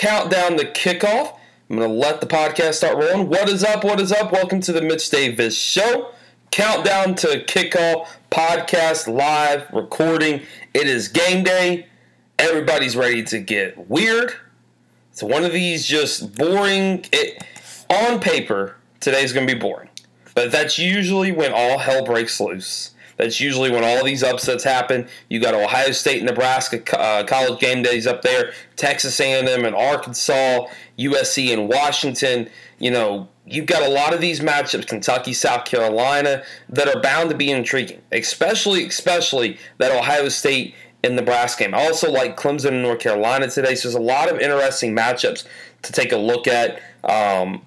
countdown the kickoff. I'm going to let the podcast start rolling. What is up? What is up? Welcome to the Mitch Davis Show. Countdown to kickoff podcast live recording. It is game day. Everybody's ready to get weird. It's one of these just boring. It, on paper, today's going to be boring. But that's usually when all hell breaks loose. That's usually when all these upsets happen. You got Ohio State, and Nebraska uh, college game days up there, Texas A&M and Arkansas, USC and Washington. You know, you've got a lot of these matchups, Kentucky, South Carolina, that are bound to be intriguing. Especially, especially that Ohio State and Nebraska game. I also like Clemson and North Carolina today. So there's a lot of interesting matchups to take a look at. Um,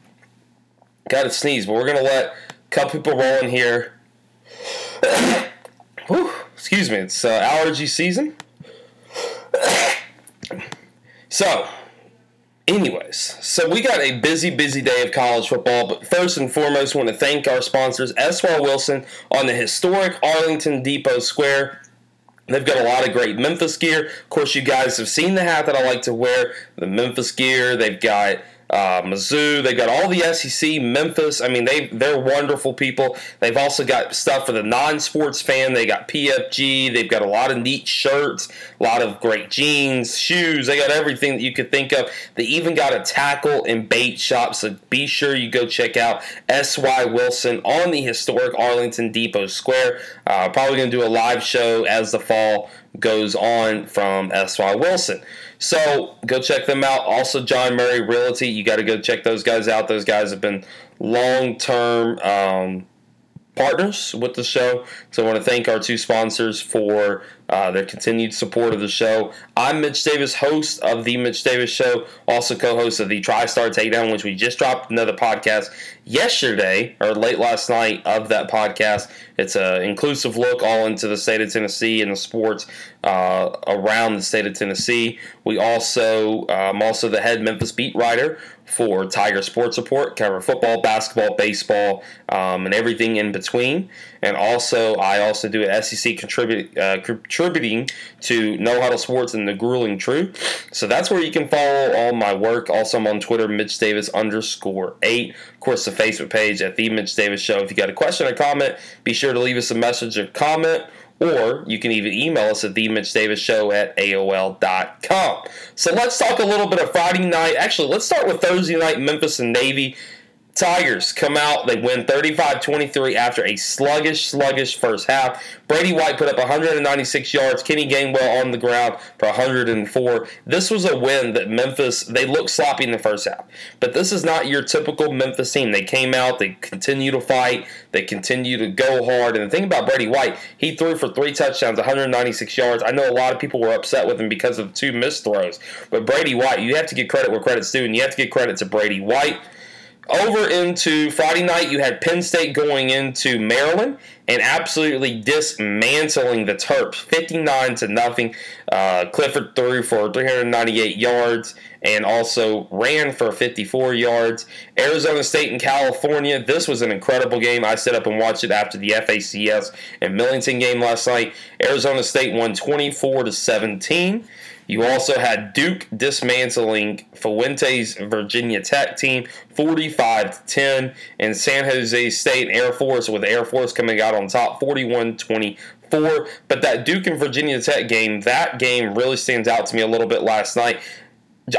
got to sneeze, but we're gonna let a couple people roll in here. Whew, excuse me, it's uh, allergy season. so, anyways, so we got a busy, busy day of college football, but first and foremost, want to thank our sponsors, S.Y. Wilson, on the historic Arlington Depot Square. They've got a lot of great Memphis gear. Of course, you guys have seen the hat that I like to wear, the Memphis gear. They've got uh, Mizzou. They got all the SEC, Memphis. I mean, they they're wonderful people. They've also got stuff for the non-sports fan. They got PFG. They've got a lot of neat shirts, a lot of great jeans, shoes. They got everything that you could think of. They even got a tackle and bait shop. So be sure you go check out S.Y. Wilson on the historic Arlington Depot Square. Uh, probably going to do a live show as the fall goes on from S.Y. Wilson. So go check them out. Also, John Murray Realty. You got to go check those guys out. Those guys have been long term um, partners with the show. So I want to thank our two sponsors for uh, their continued support of the show. I'm Mitch Davis, host of the Mitch Davis Show, also co-host of the TriStar Takedown, which we just dropped another podcast yesterday or late last night of that podcast. It's an inclusive look all into the state of Tennessee and the sports uh, around the state of Tennessee. We also, I'm um, also the head Memphis beat writer for Tiger Sports Report, cover football, basketball, baseball, um, and everything in between. And also, I also do an SEC contribute, uh, contributing to No Huddle Sports and the Grueling Truth. So that's where you can follow all my work. Also, I'm on Twitter, Mitch Davis underscore eight. Of course, the Facebook page at the Mitch Davis Show. If you got a question or comment, be sure to leave us a message or comment or you can even email us at the Mitch Davis Show at AOL.com. So let's talk a little bit of Friday night. Actually, let's start with Thursday night, Memphis and Navy. Tigers come out, they win 35 23 after a sluggish, sluggish first half. Brady White put up 196 yards, Kenny Gainwell on the ground for 104. This was a win that Memphis, they looked sloppy in the first half. But this is not your typical Memphis team. They came out, they continue to fight, they continue to go hard. And the thing about Brady White, he threw for three touchdowns, 196 yards. I know a lot of people were upset with him because of two missed throws. But Brady White, you have to give credit where credit's due, and you have to give credit to Brady White over into Friday night, you had Penn State going into Maryland and absolutely dismantling the Terps, 59 to nothing. Uh, Clifford threw for 398 yards and also ran for 54 yards. Arizona State and California, this was an incredible game. I set up and watched it after the FACS and Millington game last night. Arizona State won 24 to 17. You also had Duke dismantling Fuente's Virginia Tech team 45 to 10, and San Jose State Air Force with Air Force coming out on top 41 24. But that Duke and Virginia Tech game, that game really stands out to me a little bit last night.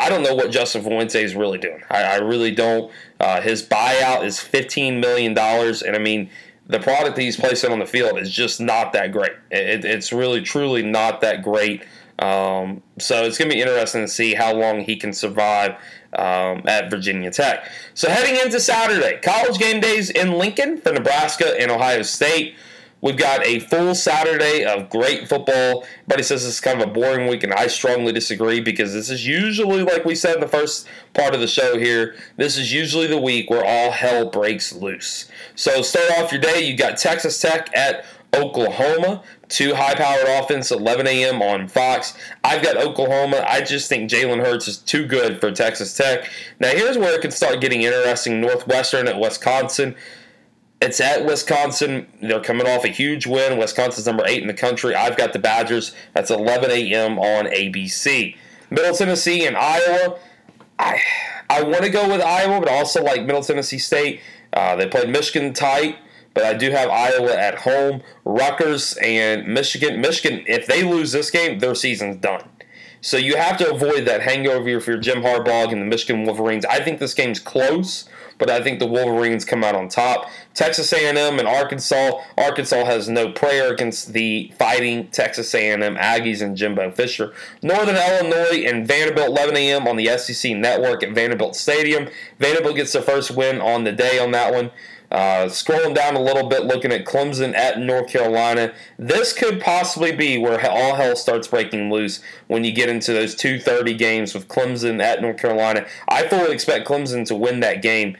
I don't know what Justin Fuente is really doing. I, I really don't. Uh, his buyout is $15 million, and I mean, the product that he's placing on the field is just not that great. It, it's really, truly not that great. Um, so it's going to be interesting to see how long he can survive um, at Virginia Tech. So heading into Saturday, college game days in Lincoln for Nebraska and Ohio State. We've got a full Saturday of great football. Everybody says this is kind of a boring week, and I strongly disagree because this is usually, like we said in the first part of the show here, this is usually the week where all hell breaks loose. So start off your day. You've got Texas Tech at Oklahoma. Two high powered offense, 11 a.m. on Fox. I've got Oklahoma. I just think Jalen Hurts is too good for Texas Tech. Now, here's where it can start getting interesting Northwestern at Wisconsin. It's at Wisconsin. They're coming off a huge win. Wisconsin's number eight in the country. I've got the Badgers. That's 11 a.m. on ABC. Middle Tennessee and Iowa. I I want to go with Iowa, but also like Middle Tennessee State. Uh, they played Michigan tight, but I do have Iowa at home. Rutgers and Michigan. Michigan, if they lose this game, their season's done. So you have to avoid that hangover if you're Jim Harbaugh and the Michigan Wolverines. I think this game's close, but I think the Wolverines come out on top. Texas A&M and Arkansas. Arkansas has no prayer against the fighting Texas A&M Aggies and Jimbo Fisher. Northern Illinois and Vanderbilt 11 a.m. on the SEC Network at Vanderbilt Stadium. Vanderbilt gets their first win on the day on that one. Uh, scrolling down a little bit, looking at Clemson at North Carolina. This could possibly be where all hell starts breaking loose when you get into those 2:30 games with Clemson at North Carolina. I fully expect Clemson to win that game,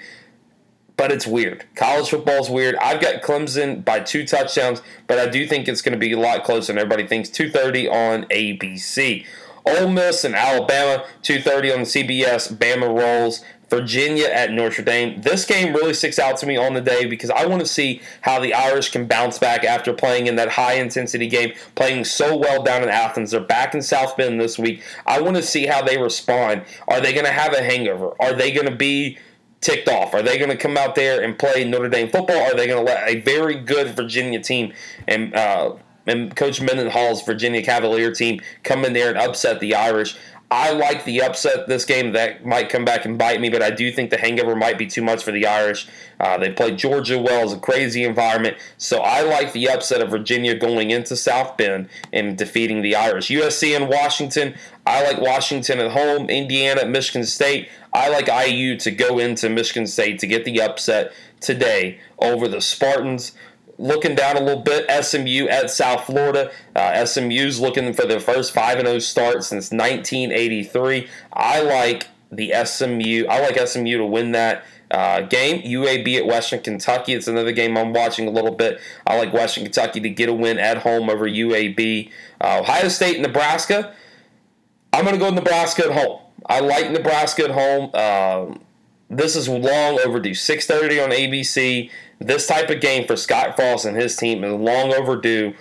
but it's weird. College football is weird. I've got Clemson by two touchdowns, but I do think it's going to be a lot closer than everybody thinks. 2:30 on ABC. Ole Miss and Alabama, 2:30 on the CBS. Bama rolls. Virginia at Notre Dame. This game really sticks out to me on the day because I want to see how the Irish can bounce back after playing in that high intensity game, playing so well down in Athens. They're back in South Bend this week. I want to see how they respond. Are they going to have a hangover? Are they going to be ticked off? Are they going to come out there and play Notre Dame football? Are they going to let a very good Virginia team and uh, and Coach Mendenhall's Virginia Cavalier team come in there and upset the Irish? I like the upset this game. That might come back and bite me, but I do think the hangover might be too much for the Irish. Uh, they played Georgia well. It's a crazy environment. So I like the upset of Virginia going into South Bend and defeating the Irish. USC and Washington. I like Washington at home. Indiana Michigan State. I like IU to go into Michigan State to get the upset today over the Spartans looking down a little bit, SMU at South Florida. Uh, SMU's looking for their first 5 0 start since 1983. I like the SMU. I like SMU to win that. Uh, game UAB at Western Kentucky. It's another game I'm watching a little bit. I like Western Kentucky to get a win at home over UAB. Uh, Ohio State, Nebraska. I'm going to go Nebraska at home. I like Nebraska at home. Um, this is long overdue. 6:30 on ABC. This type of game for Scott Frost and his team is long overdue.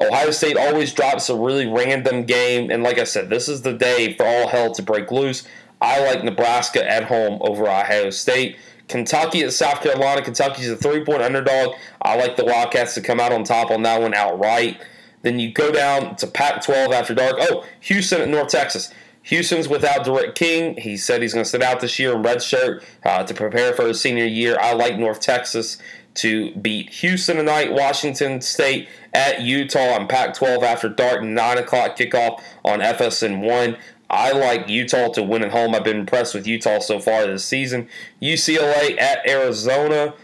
Ohio State always drops a really random game, and like I said, this is the day for all hell to break loose. I like Nebraska at home over Ohio State. Kentucky at South Carolina. Kentucky's a three point underdog. I like the Wildcats to come out on top on that one outright. Then you go down to Pac 12 after dark. Oh, Houston at North Texas. Houston's without D'Eriq King. He said he's going to sit out this year in redshirt uh, to prepare for his senior year. I like North Texas to beat Houston tonight. Washington State at Utah on Pac 12 after dark, 9 o'clock kickoff on FSN 1. I like Utah to win at home. I've been impressed with Utah so far this season. UCLA at Arizona.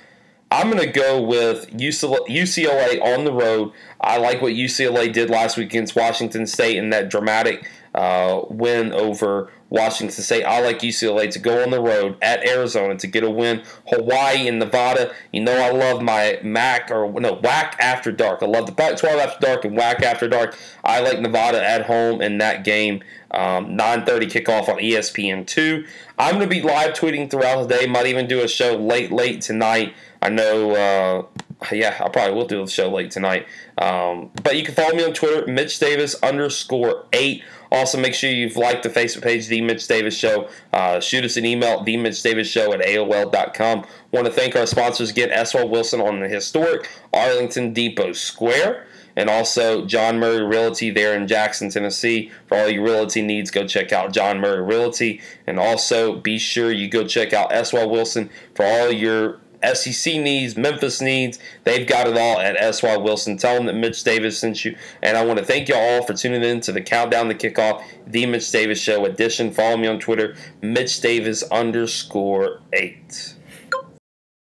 I'm going to go with UCLA on the road. I like what UCLA did last week against Washington State in that dramatic uh, win over Washington State. I like UCLA to go on the road at Arizona to get a win. Hawaii and Nevada. You know I love my MAC or no WAC after dark. I love the Pac-12 after dark and WAC after dark. I like Nevada at home in that game. Um, 9:30 kickoff on ESPN two. I'm to be live tweeting throughout the day. Might even do a show late, late tonight. I know. Uh, yeah, I probably will do the show late tonight. Um, but you can follow me on Twitter, Mitch Davis underscore eight. Also, make sure you've liked the Facebook page, The Mitch Davis Show. Uh, shoot us an email, The Mitch Davis Show at AOL.com. Want to thank our sponsors again, S.Y. Wilson on the historic Arlington Depot Square. And also John Murray Realty there in Jackson, Tennessee. For all your realty needs, go check out John Murray Realty. And also be sure you go check out S.Y. Wilson for all your SEC needs, Memphis needs. They've got it all at SY Wilson. Tell them that Mitch Davis sent you. And I want to thank you all for tuning in to the Countdown to Kickoff, the Mitch Davis Show edition. Follow me on Twitter, Mitch Davis underscore eight.